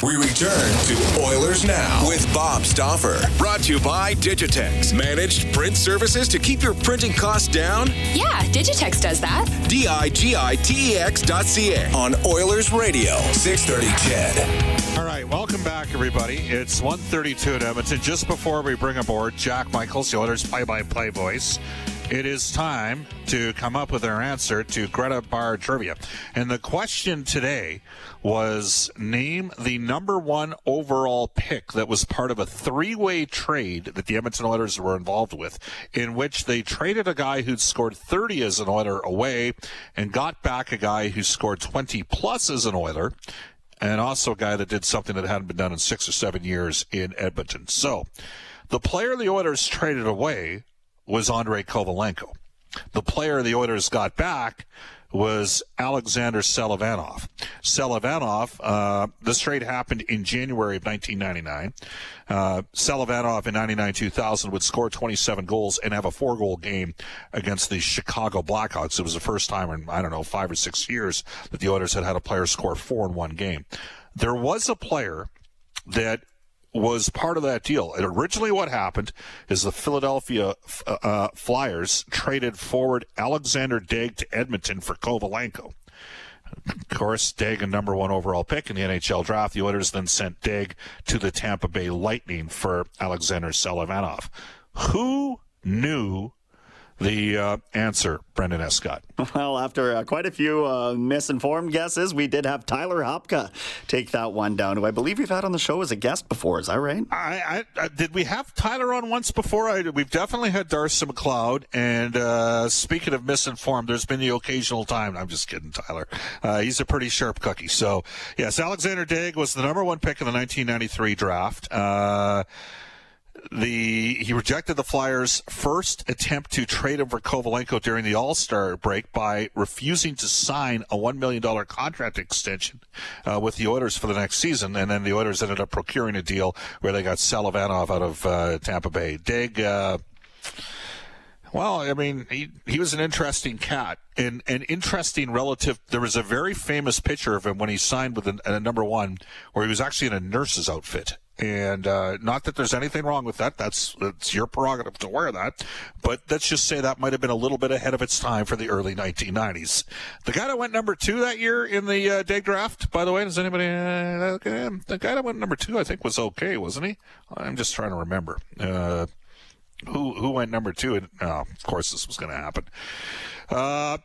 We return to Oilers Now with Bob Stauffer. Brought to you by Digitex. Managed print services to keep your printing costs down? Yeah, Digitex does that. D I G I T E X dot C A on Oilers Radio, 630 CHED. All right, welcome back, everybody. It's 132 at Edmonton. Just before we bring aboard Jack Michaels, the Oilers play by play voice. It is time to come up with our answer to Greta Bar trivia. And the question today was name the number one overall pick that was part of a three way trade that the Edmonton Oilers were involved with, in which they traded a guy who'd scored 30 as an Oiler away and got back a guy who scored 20 plus as an Oiler and also a guy that did something that hadn't been done in six or seven years in Edmonton. So the player the Oilers traded away was Andrei Kovalenko. The player the Oilers got back was Alexander Selivanov. Selivanov, uh, this trade happened in January of 1999. Uh, Selivanov in 99-2000 would score 27 goals and have a four-goal game against the Chicago Blackhawks. It was the first time in, I don't know, five or six years that the Oilers had had a player score four in one game. There was a player that was part of that deal. And originally, what happened is the Philadelphia uh, Flyers traded forward Alexander Daigle to Edmonton for Kovalenko. Of course, Daigle, a number one overall pick in the NHL draft. The Oilers then sent Daigle to the Tampa Bay Lightning for Alexander Selivanov. Who knew the uh, answer, Brendan Escott? Well, after uh, quite a few uh, misinformed guesses, we did have Tyler Hopka take that one down, who I believe we've had on the show as a guest before. Is that right? I, I, I did we have Tyler on once before? I, we've definitely had Darcy McLeod. And uh, speaking of misinformed, there's been the occasional time. I'm just kidding, Tyler. Uh, he's a pretty sharp cookie. So, yes, Alexander Daigle was the number one pick in the 1993 draft. The he rejected the Flyers' first attempt to trade him for Kovalenko during the All Star break by refusing to sign a one million dollar contract extension uh, with the Oilers for the next season, and then the Oilers ended up procuring a deal where they got Selivanov out of uh, Tampa Bay. Dig. Uh, well, I mean, he, he was an interesting cat and an interesting relative. There was a very famous picture of him when he signed with a number one, where he was actually in a nurse's outfit and uh, not that there's anything wrong with that. That's it's your prerogative to wear that. But let's just say that might have been a little bit ahead of its time for the early 1990s. The guy that went number two that year in the uh, day draft, by the way, does anybody? Uh, the guy that went number two, I think, was okay, wasn't he? I'm just trying to remember. Uh, who who went number two? And, oh, of course, this was going to happen. Uh,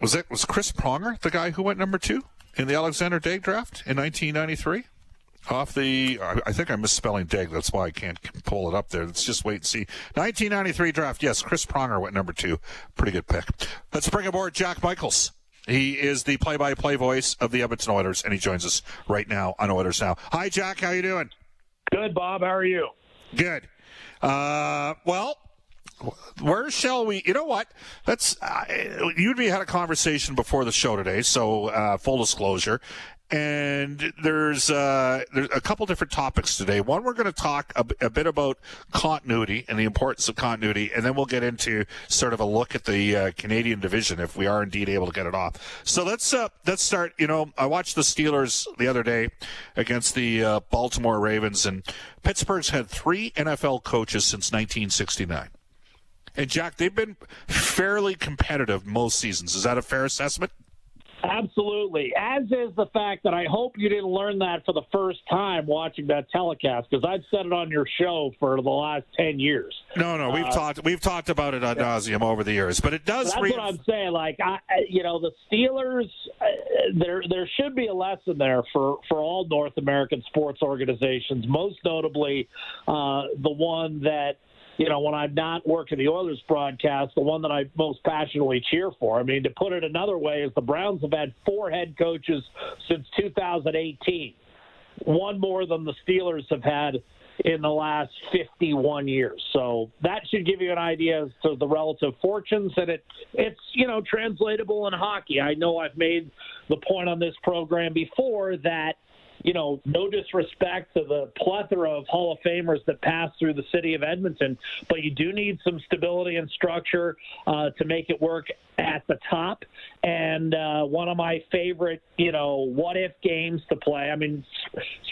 was it was Chris Pronger the guy who went number two in the Alexander Daigle draft in 1993? Off the. I think I'm misspelling Daigle. That's why I can't pull it up there. Let's just wait and see. 1993 draft. Yes, Chris Pronger went number two. Pretty good pick. Let's bring aboard Jack Michaels. He is the play-by-play voice of the Edmonton Oilers, and he joins us right now on Oilers Now. Hi, Jack. How you doing? Good, Bob. How are you? Good. Uh, well, where shall we? You know what? Let's. Uh, you and me had a conversation before the show today, so uh, full disclosure and there's uh, there's a couple different topics today. One, we're going to talk a, a, bit about continuity and the importance of continuity, and then we'll get into sort of a look at the uh, Canadian division if we are indeed able to get it off. So let's uh, let's start. You know, I watched the Steelers the other day against the uh, Baltimore Ravens, and Pittsburgh's had three NFL coaches since 1969. And Jack, they've been fairly competitive most seasons. Is that a fair assessment? Absolutely. As is the fact that I hope you didn't learn that for the first time watching that telecast because I've said it on your show for the last ten years. No, no, we've uh, talked we've talked about it ad nauseum over the years, but it does. That's re- what I'm saying. Like, I, you know, the Steelers. Uh, there, there should be a lesson there for for all North American sports organizations. Most notably, uh, the one that you know, when I'm not working the Oilers broadcast, the one that I most passionately cheer for. I mean, to put it another way, is the Browns have had four head coaches since 2018, one more than the Steelers have had in the last 51 years. So that should give you an idea as to the relative fortunes, and it it's you know translatable in hockey. I know I've made the point on this program before that you know, no disrespect to the plethora of Hall of Famers that pass through the city of Edmonton, but you do need some stability and structure uh, to make it work at the top. And uh, one of my favorite, you know, what if games to play. I mean,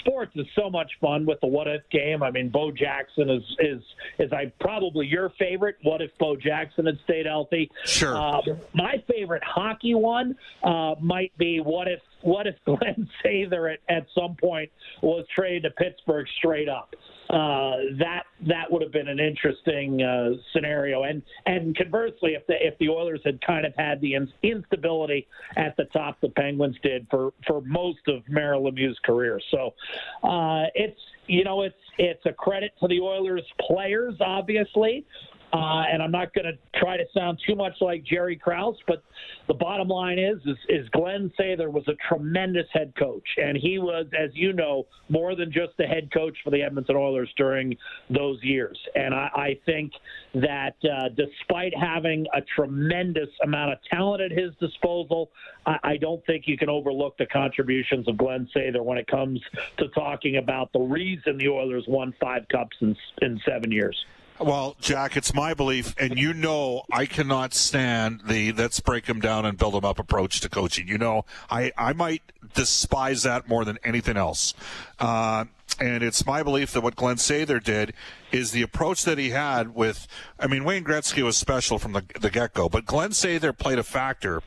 sports is so much fun with the what if game. I mean, Bo Jackson is is is I probably your favorite. What if Bo Jackson had stayed healthy? Sure. Uh, my favorite hockey one uh, might be what if what if Glen Sather at, at some point was traded to Pittsburgh straight up? Uh, that that would have been an interesting uh, scenario. And and conversely, if the if the Oilers had kind of had the instability at the top the Penguins did for for most of Mario Lemieux's career, so uh, it's you know it's it's a credit to the Oilers players, obviously, uh, and I'm not going to try to sound too much like Jerry Krause, but the bottom line is, is, is Glen Sather was a tremendous head coach, and he was, as you know, more than just a head coach for the Edmonton Oilers during those years. And I, I think that uh, despite having a tremendous amount of talent at his disposal, I, I don't think you can overlook the contributions of Glen Sather when it comes to talking about the reason the Oilers won five cups in, in seven years. Well, Jack, it's my belief, and you know I cannot stand the let's break them down and build them up approach to coaching. You know, I, I might despise that more than anything else. Uh, and it's my belief that what Glen Sather did is the approach that he had with, I mean, Wayne Gretzky was special from the, the get go, but Glen Sather played a factor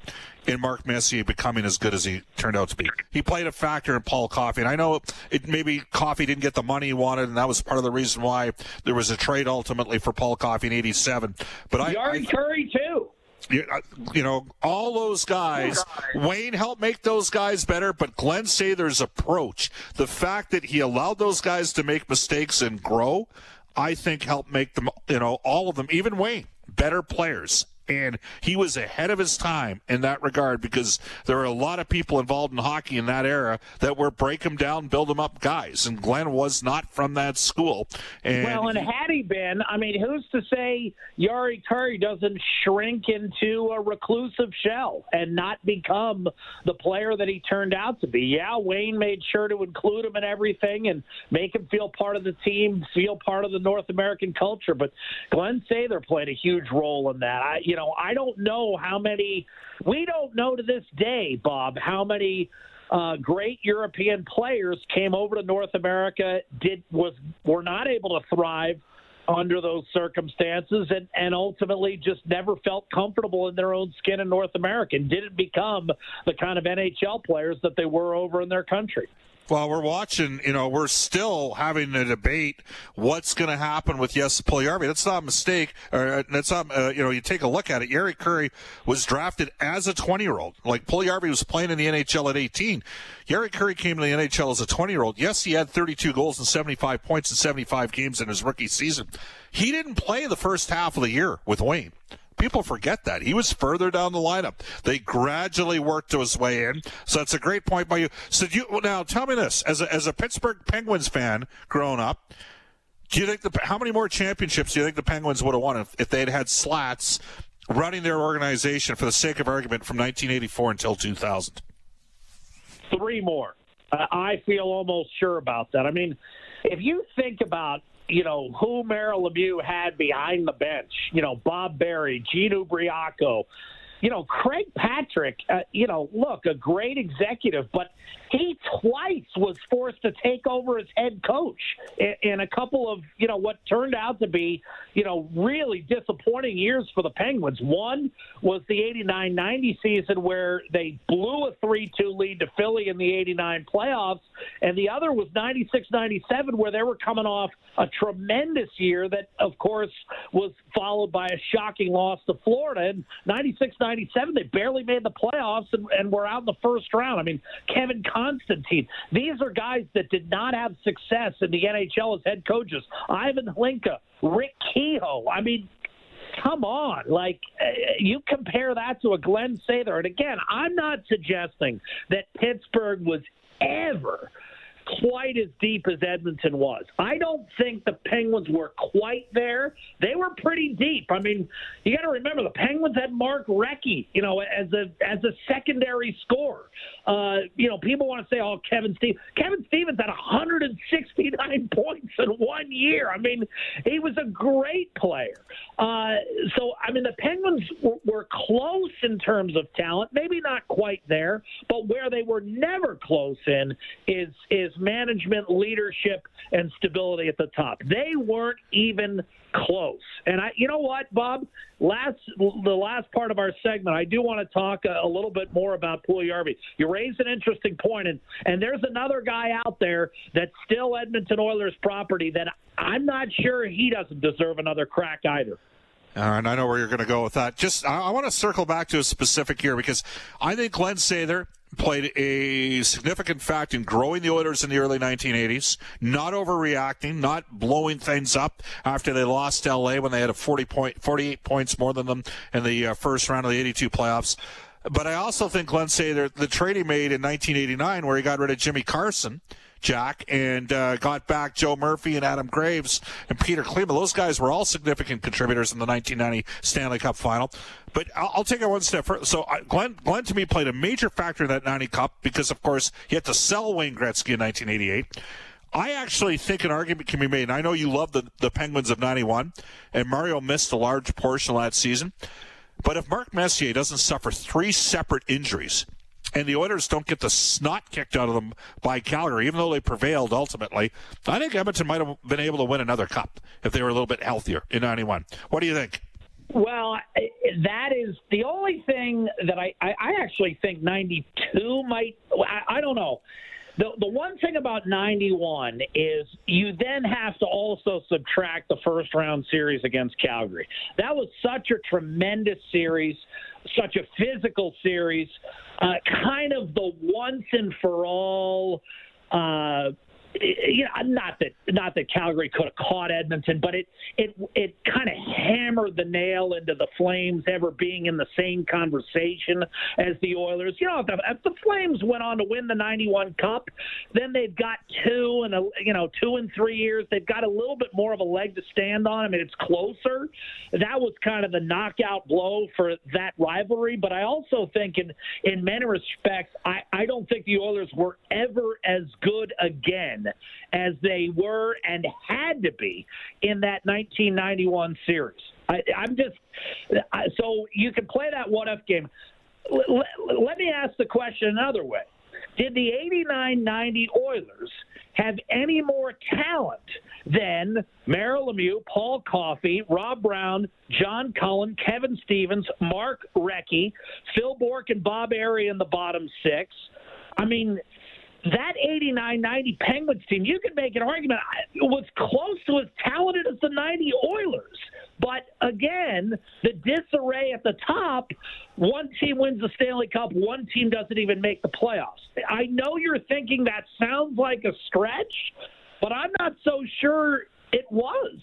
in Mark Messier becoming as good as he turned out to be. He played a factor in Paul Coffey, and I know it maybe Coffey didn't get the money he wanted, and that was part of the reason why there was a trade ultimately for Paul Coffey in '87. But I, Jari Kurri too. Uh, you know, all those guys, Wayne helped make those guys better, but Glen Sather's approach, the fact that he allowed those guys to make mistakes and grow, I think helped make them, you know, all of them, even Wayne, better players and he was ahead of his time in that regard because there were a lot of people involved in hockey in that era that were break them down, build them up guys, and Glen was not from that school. And well, and had he been, I mean, who's to say Jari Kurri doesn't shrink into a reclusive shell and not become the player that he turned out to be? Yeah, Wayne made sure to include him in everything and make him feel part of the team, feel part of the North American culture, but Glen Sather played a huge role in that. I, you know, I don't know how many. We don't know to this day, Bob, how many uh, great European players came over to North America. Did was were not able to thrive under those circumstances and, and ultimately just never felt comfortable in their own skin in North America and didn't become the kind of NHL players that they were over in their country. Well, we're watching, you know, we're still having a debate what's going to happen with Jesse Puljujarvi. That's not a mistake. Or uh, that's not, uh, you know, you take a look at it. Jari Kurri was drafted as a 20 year old. Like Puljujarvi was playing in the NHL at 18. Jari Kurri came to the NHL as a 20 year old. Yes, he had 32 goals and 75 points in 75 games in his rookie season. He didn't play the first half of the year with Wayne. People forget that. He was further down the lineup. They gradually worked his way in. So that's a great point by you. So you now tell me this as a, as a Pittsburgh Penguins fan growing up, do you think the how many more championships do you think the Penguins would have won if, if they had Slats running their organization for the sake of argument from 1984 until 2000? Three more. I feel almost sure about that. I mean, if you think about you know, who Mario Lemieux had behind the bench. You know, Bob Berry, Gene Ubriaco. You know, Craig Patrick, uh, you know, look, a great executive, but he twice was forced to take over as head coach in, in a couple of you know what turned out to be you know really disappointing years for the Penguins. One was the 89-90 season where they blew a 3-2 lead to Philly in the 89 playoffs, and the other was 96-97 where they were coming off a tremendous year that of course was followed by a shocking loss to Florida. And 96-97 they barely made the playoffs and, and were out in the first round. I mean, Kevin Constantine. These are guys that did not have success in the NHL as head coaches. Ivan Hlinka, Rick Kehoe. I mean, come on. Like, uh, you compare that to a Glen Sather. And again, I'm not suggesting that Pittsburgh was ever quite as deep as Edmonton was. I don't think the Penguins were quite there. They were pretty deep. I mean, you got to remember the Penguins had Mark Recchi, you know, as a as a secondary scorer. Uh, you know, people want to say, "Oh, Kevin Stevens." Kevin Stevens had 169 points in one year. I mean, he was a great player. Uh, so, I mean, the Penguins were, were close in terms of talent, maybe not quite there, but where they were never close in is is management, leadership, and stability at the top. They weren't even close. And I, you know what, Bob? Last the last part of our segment, I do want to talk a, a little bit more about Puljujarvi. You raised an interesting point, and and there's another guy out there that's still Edmonton Oilers property that I'm not sure he doesn't deserve another crack either. All right, I know where you're going to go with that. Just, I, I want to circle back to a specific here because I think Glen Sather played a significant fact in growing the Oilers in the early 1980s, not overreacting, not blowing things up after they lost LA when they had a 40 point, 48 points more than them in the uh, first round of the 82 playoffs. But I also think Glen Sather, the trade he made in 1989 where he got rid of Jimmy Carson – Jack, and uh, got back Joe Murphy and Adam Graves and Peter Klima. Those guys were all significant contributors in the 1990 Stanley Cup final. But I'll, I'll take it one step further. So uh, Glen, Glen to me played a major factor in that 90 Cup because, of course, he had to sell Wayne Gretzky in 1988. I actually think an argument can be made. And I know you love the, the Penguins of 91, and Mario missed a large portion of that season. But if Mark Messier doesn't suffer three separate injuries, and the Oilers don't get the snot kicked out of them by Calgary, even though they prevailed ultimately. I think Edmonton might have been able to win another cup if they were a little bit healthier in 91. What do you think? Well, that is the only thing that I, I, I actually think 92 might, I, I don't know. The, the one thing about 91 is you then have to also subtract the first round series against Calgary. That was such a tremendous series, such a physical series, uh, kind of the once and for all. Uh, you know, not that not that Calgary could have caught Edmonton, but it it it kind of hammered the nail into the Flames ever being in the same conversation as the Oilers. You know, if the, if the Flames went on to win the '91 Cup, then they've got two and a, you know two and three years. They've got a little bit more of a leg to stand on. I mean, it's closer. That was kind of the knockout blow for that rivalry. But I also think, in in many respects, I I don't think the Oilers were ever as good again as they were and had to be in that 1991 series. I, am just so you can play that what if game. Let, let me ask the question another way. Did the 89 90 Oilers have any more talent than Mario Lemieux, Paul Coffey, Rob Brown, John Cullen, Kevin Stevens, Mark Recchi, Phil Bourque, and Bob Errey in the bottom six? I mean, that 89 90 Penguins team, you could make an argument, was close to as talented as the 90 Oilers. But again, the disarray at the top, one team wins the Stanley Cup, one team doesn't even make the playoffs. I know you're thinking that sounds like a stretch, but I'm not so sure it was.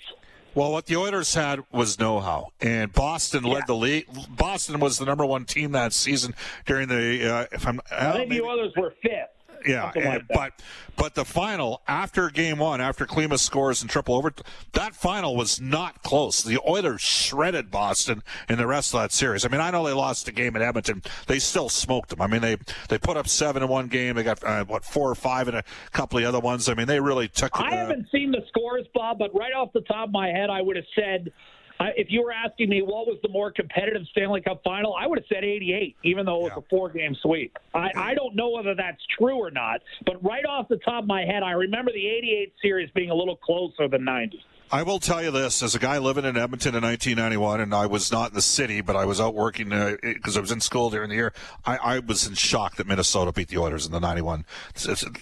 Well, what the Oilers had was know-how, and Boston yeah. led the league. Boston was the number one team that season during the. Uh, if I'm, I think the Oilers were fifth yeah, and, like but but the final after game one, after Klima scores and triple over, that final was not close. The Oilers shredded Boston in the rest of that series. I mean, I know they lost a game at Edmonton, they still smoked them. I mean, they they put up seven in one game. They got uh, what four or five in a couple of other ones. I mean, they really took. Uh, I haven't seen the scores, Bob, but right off the top of my head, I would have said I, if you were asking me what was the more competitive Stanley Cup final, I would have said 88, even though it was Yeah. a four game sweep. I, mm-hmm. I don't know whether that's true or not, but right off the top of my head, I remember the 88 series being a little closer than 90. I will tell you this: as a guy living in Edmonton in 1991, and I was not in the city, but I was out working uh, because I was in school during the year. I, I was in shock that Minnesota beat the Oilers in the '91.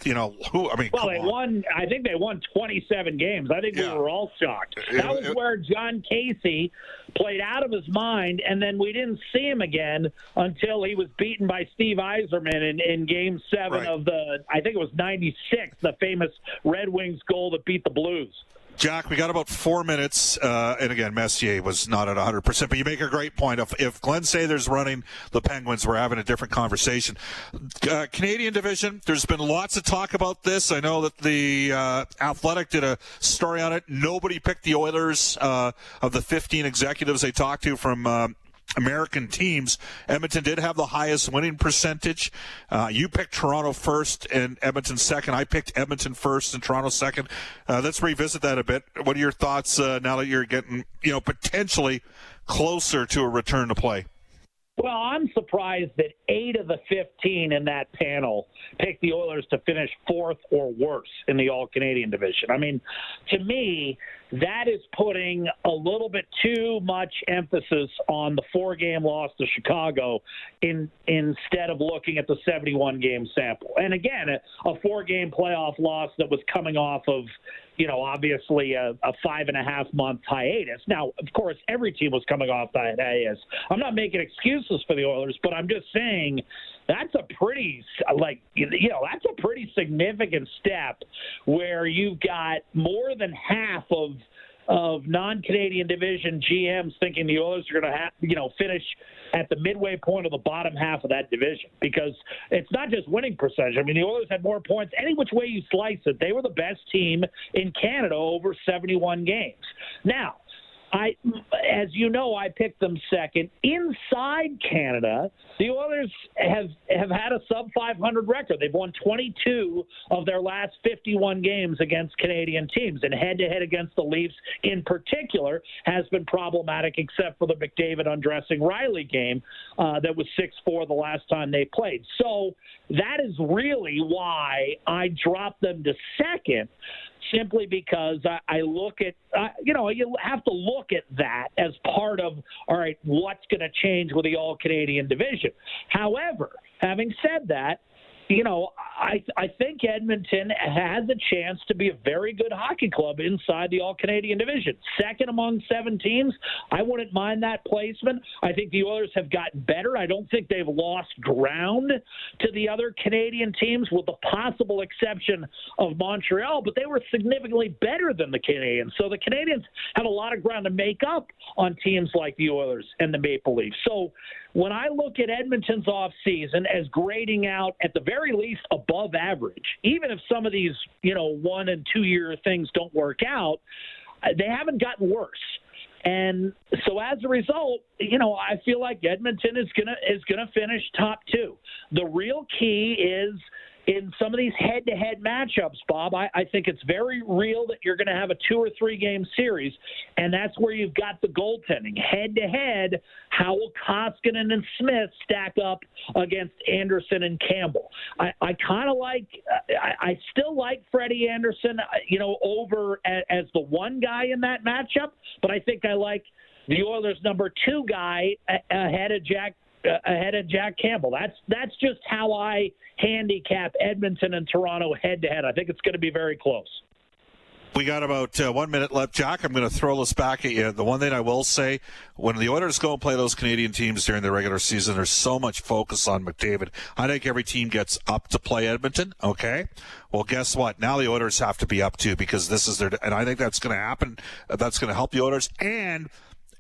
You know who? I mean, Well, they on. won. I think they won 27 games. I think Yeah. we were all shocked. That was it- where Jon Casey played out of his mind, and then we didn't see him again until he was beaten by Steve Yzerman in, in Game Seven Right. of the. I think it was '96, the famous Red Wings goal that beat the Blues. Jack, we got about four minutes, uh, and again, Messier was not at 100. percent But you make a great point. If, if Glen Sather's running the Penguins, we're having a different conversation. Uh, Canadian division, there's been lots of talk about this. I know that the uh, Athletic did a story on it. Nobody picked the Oilers uh, of the 15 executives they talked to from. Um, American teams. Edmonton did have the highest winning percentage. Uh, you picked Toronto first and Edmonton second. I picked Edmonton first and Toronto second. Uh, let's revisit that a bit. What are your thoughts uh, now that you're getting, you know, potentially closer to a return to play? Well, I'm surprised that eight of the 15 in that panel picked the Oilers to finish fourth or worse in the All Canadian division. I mean, to me, that is putting a little bit too much emphasis on the four game loss to Chicago in instead of looking at the 71 game sample. And again, a, a four game playoff loss that was coming off of you know, obviously a, a five and a half month hiatus. Now, of course, every team was coming off that hiatus. I'm not making excuses for the Oilers, but I'm just saying that's a pretty, like, you know, that's a pretty significant step where you've got more than half of of non-Canadian division GMs thinking the Oilers are going to have, you know, finish at the midway point of the bottom half of that division because it's not just winning percentage. I mean, the Oilers had more points any which way you slice it. They were the best team in Canada over 71 games. Now, I, as you know, I picked them second. Inside Canada, the Oilers have have had a sub 500 record. They've won 22 of their last 51 games against Canadian teams, and head to head against the Leafs, in particular, has been problematic. Except for the McDavid undressing Rielly game uh, that was 6-4 the last time they played. So that is really why I dropped them to second simply because I, I look at, uh, you know, you have to look at that as part of, all right, what's going to change with the All Canadian division. However, having said that, you know, I I think Edmonton has a chance to be a very good hockey club inside the All Canadian division. Second among seven teams. I wouldn't mind that placement. I think the Oilers have gotten better. I don't think they've lost ground to the other Canadian teams, with the possible exception of Montreal, but they were significantly better than the Canadiens. So the Canadiens have a lot of ground to make up on teams like the Oilers and the Maple Leafs. So when I look at Edmonton's offseason as grading out at the very least above average, even if some of these, you know, one and two year things don't work out, uh, they haven't gotten worse. And so as a result, you know, I feel like Edmonton is gonna is gonna finish top two. The real key is in some of these head to head matchups, Bob, I, I think it's very real that you're going to have a two or three game series, and that's where you've got the goaltending. Head to head, how will Koskinen and Smith stack up against Andersen and Campbell? I, I kind of like, I, I still like Freddie Andersen, you know, over as, as the one guy in that matchup, but I think I like the Oilers' number two guy ahead of Jack ahead of Jack Campbell. That's that's just how I handicap Edmonton and Toronto head to head. I think it's going to be very close. We got about uh, one minute left, Jack. I'm going to throw this back at you. The one thing I will say, when the Oilers go and play those Canadian teams during the regular season, there's so much focus on McDavid. I think every team gets up to play Edmonton. Okay. Well, guess what? Now the Oilers have to be up too because this is their, and I think that's going to happen. That's going to help the Oilers, and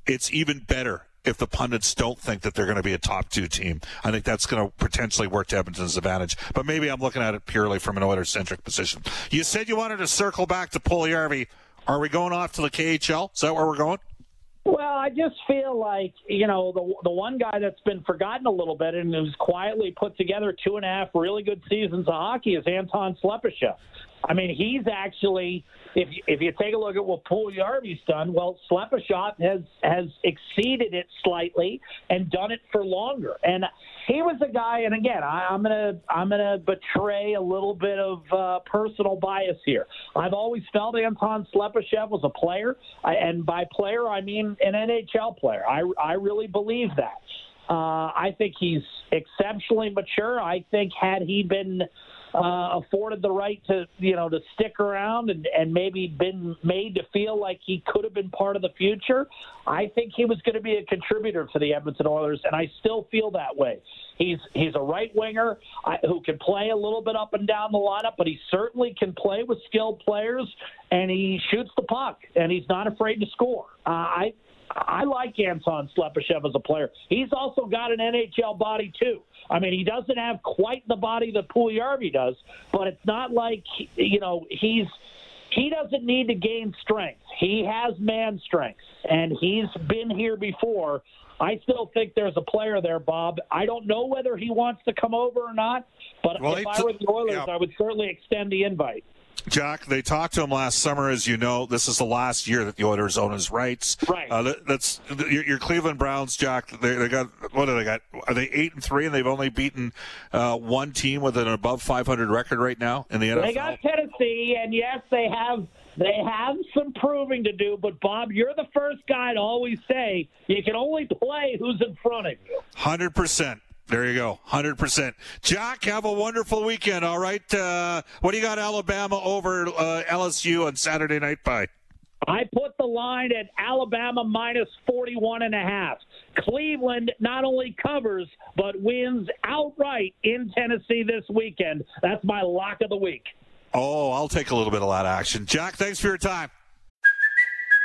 it's even better if the pundits don't think that they're going to be a top two team. I think that's going to potentially work to Edmonton's advantage. But maybe I'm looking at it purely from an Oilers centric position. You said you wanted to circle back to Puljärvi. Are we going off to the KHL? Is that where we're going? Well, I just feel like you know the the one guy that's been forgotten a little bit and who's quietly put together two and a half really good seasons of hockey is Anton Slepyshev. I mean, he's actually if you, if you take a look at what Puljujarvi's done, well, Slepyshev has has exceeded it slightly and done it for longer. And he was a guy. And again, I, I'm gonna I'm gonna betray a little bit of uh, personal bias here. I've always felt Anton Slepyshev was a player, I, and by player I mean an NHL player. I I really believe that. Uh, I think he's exceptionally mature. I think had he been uh, afforded the right to you know to stick around and, and maybe been made to feel like he could have been part of the future, I think he was going to be a contributor for the Edmonton Oilers, and I still feel that way. He's he's a right winger who can play a little bit up and down the lineup, but he certainly can play with skilled players, and he shoots the puck, and he's not afraid to score. Uh, I I like Anton Slepyshev as a player. He's also got an NHL body too. I mean, he doesn't have quite the body that Puljujarvi does, but it's not like you know he's he doesn't need to gain strength. He has man strength, and he's been here before. I still think there's a player there, Bob. I don't know whether he wants to come over or not, but well, if I were the Oilers, yeah. I would certainly extend the invite. Jack, they talked to him last summer, as you know. This is the last year that the Oilers own his rights. Right. Uh, that's your, your, Cleveland Browns, Jack. They, they, got what do they got? Are they eight and three, and they've only beaten uh, one team with an above 500 record right now in the NFL. They got Tennessee, and yes, they have they have some proving to do. But Bob, you're the first guy to always say you can only play who's in front of you. Hundred percent. There you go, hundred percent. Jack, have a wonderful weekend. All right, uh, what do you got? Alabama over uh, LSU on Saturday night by? I put the line at Alabama minus 41 and a half. Cleveland not only covers but wins outright in Tennessee this weekend. That's my lock of the week. Oh, I'll take a little bit of that action. Jack, thanks for your time.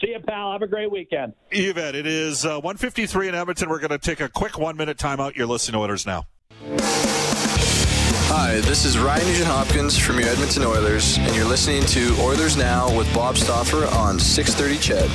See you, pal. Have a great weekend. You bet. It is uh, 153 in Edmonton. We're going to take a quick one minute timeout. You're listening to Oilers now. Hi, this is Ryan Nugent Hopkins from your Edmonton Oilers, and you're listening to Oilers Now with Bob Stauffer on 630 CHED.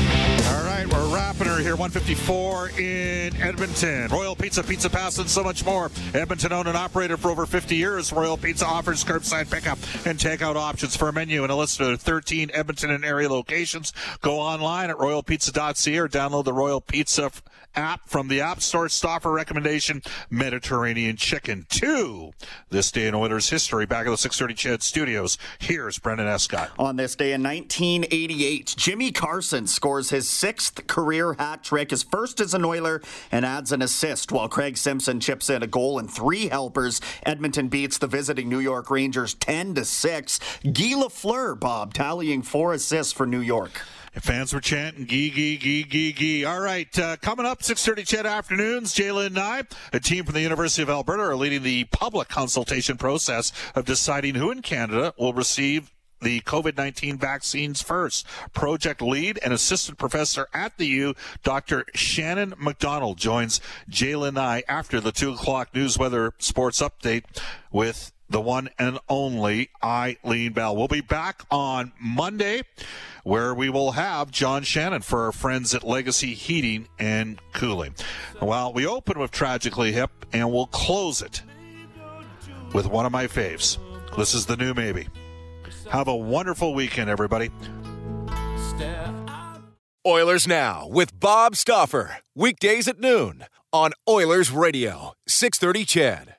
All right, we're here, 154 in Edmonton. Royal Pizza, Pizza Pass, and so much more. Edmonton owned and operated for over 50 years. Royal Pizza offers curbside pickup and takeout options for a menu and a list of 13 Edmonton and area locations. Go online at royalpizza.ca or download the Royal Pizza app from the App Store. Stauffer recommendation Mediterranean chicken. Two this day in Oilers history. Back at the 630 CHED studios. Here's Brendan Escott. On this day in 1988, Jimmy Carson scores his sixth career hat trick, his first as an Oiler, and adds an assist while Craig Simpson chips in a goal and three helpers. Edmonton beats the visiting New York Rangers 10 to 6. Guy Lafleur, Bob, tallying four assists for New York. Fans were chanting "gee gee gee gee gee." All right, uh, coming up 6:30 CHED afternoons. Jalen and I, a team from the University of Alberta, are leading the public consultation process of deciding who in Canada will receive the COVID 19 vaccines first. Project lead and assistant professor at the U, Dr. Shannon McDonald, joins Jalen and I after the 2 o'clock news weather sports update with the one and only Eileen Bell. We'll be back on Monday where we will have John Shannon for our friends at Legacy Heating and Cooling. Well, we open with Tragically Hip and we'll close it with one of my faves. This is the new maybe. Have a wonderful weekend, everybody. Oilers Now with Bob Stauffer. Weekdays at noon on Oilers Radio, 630 CHED.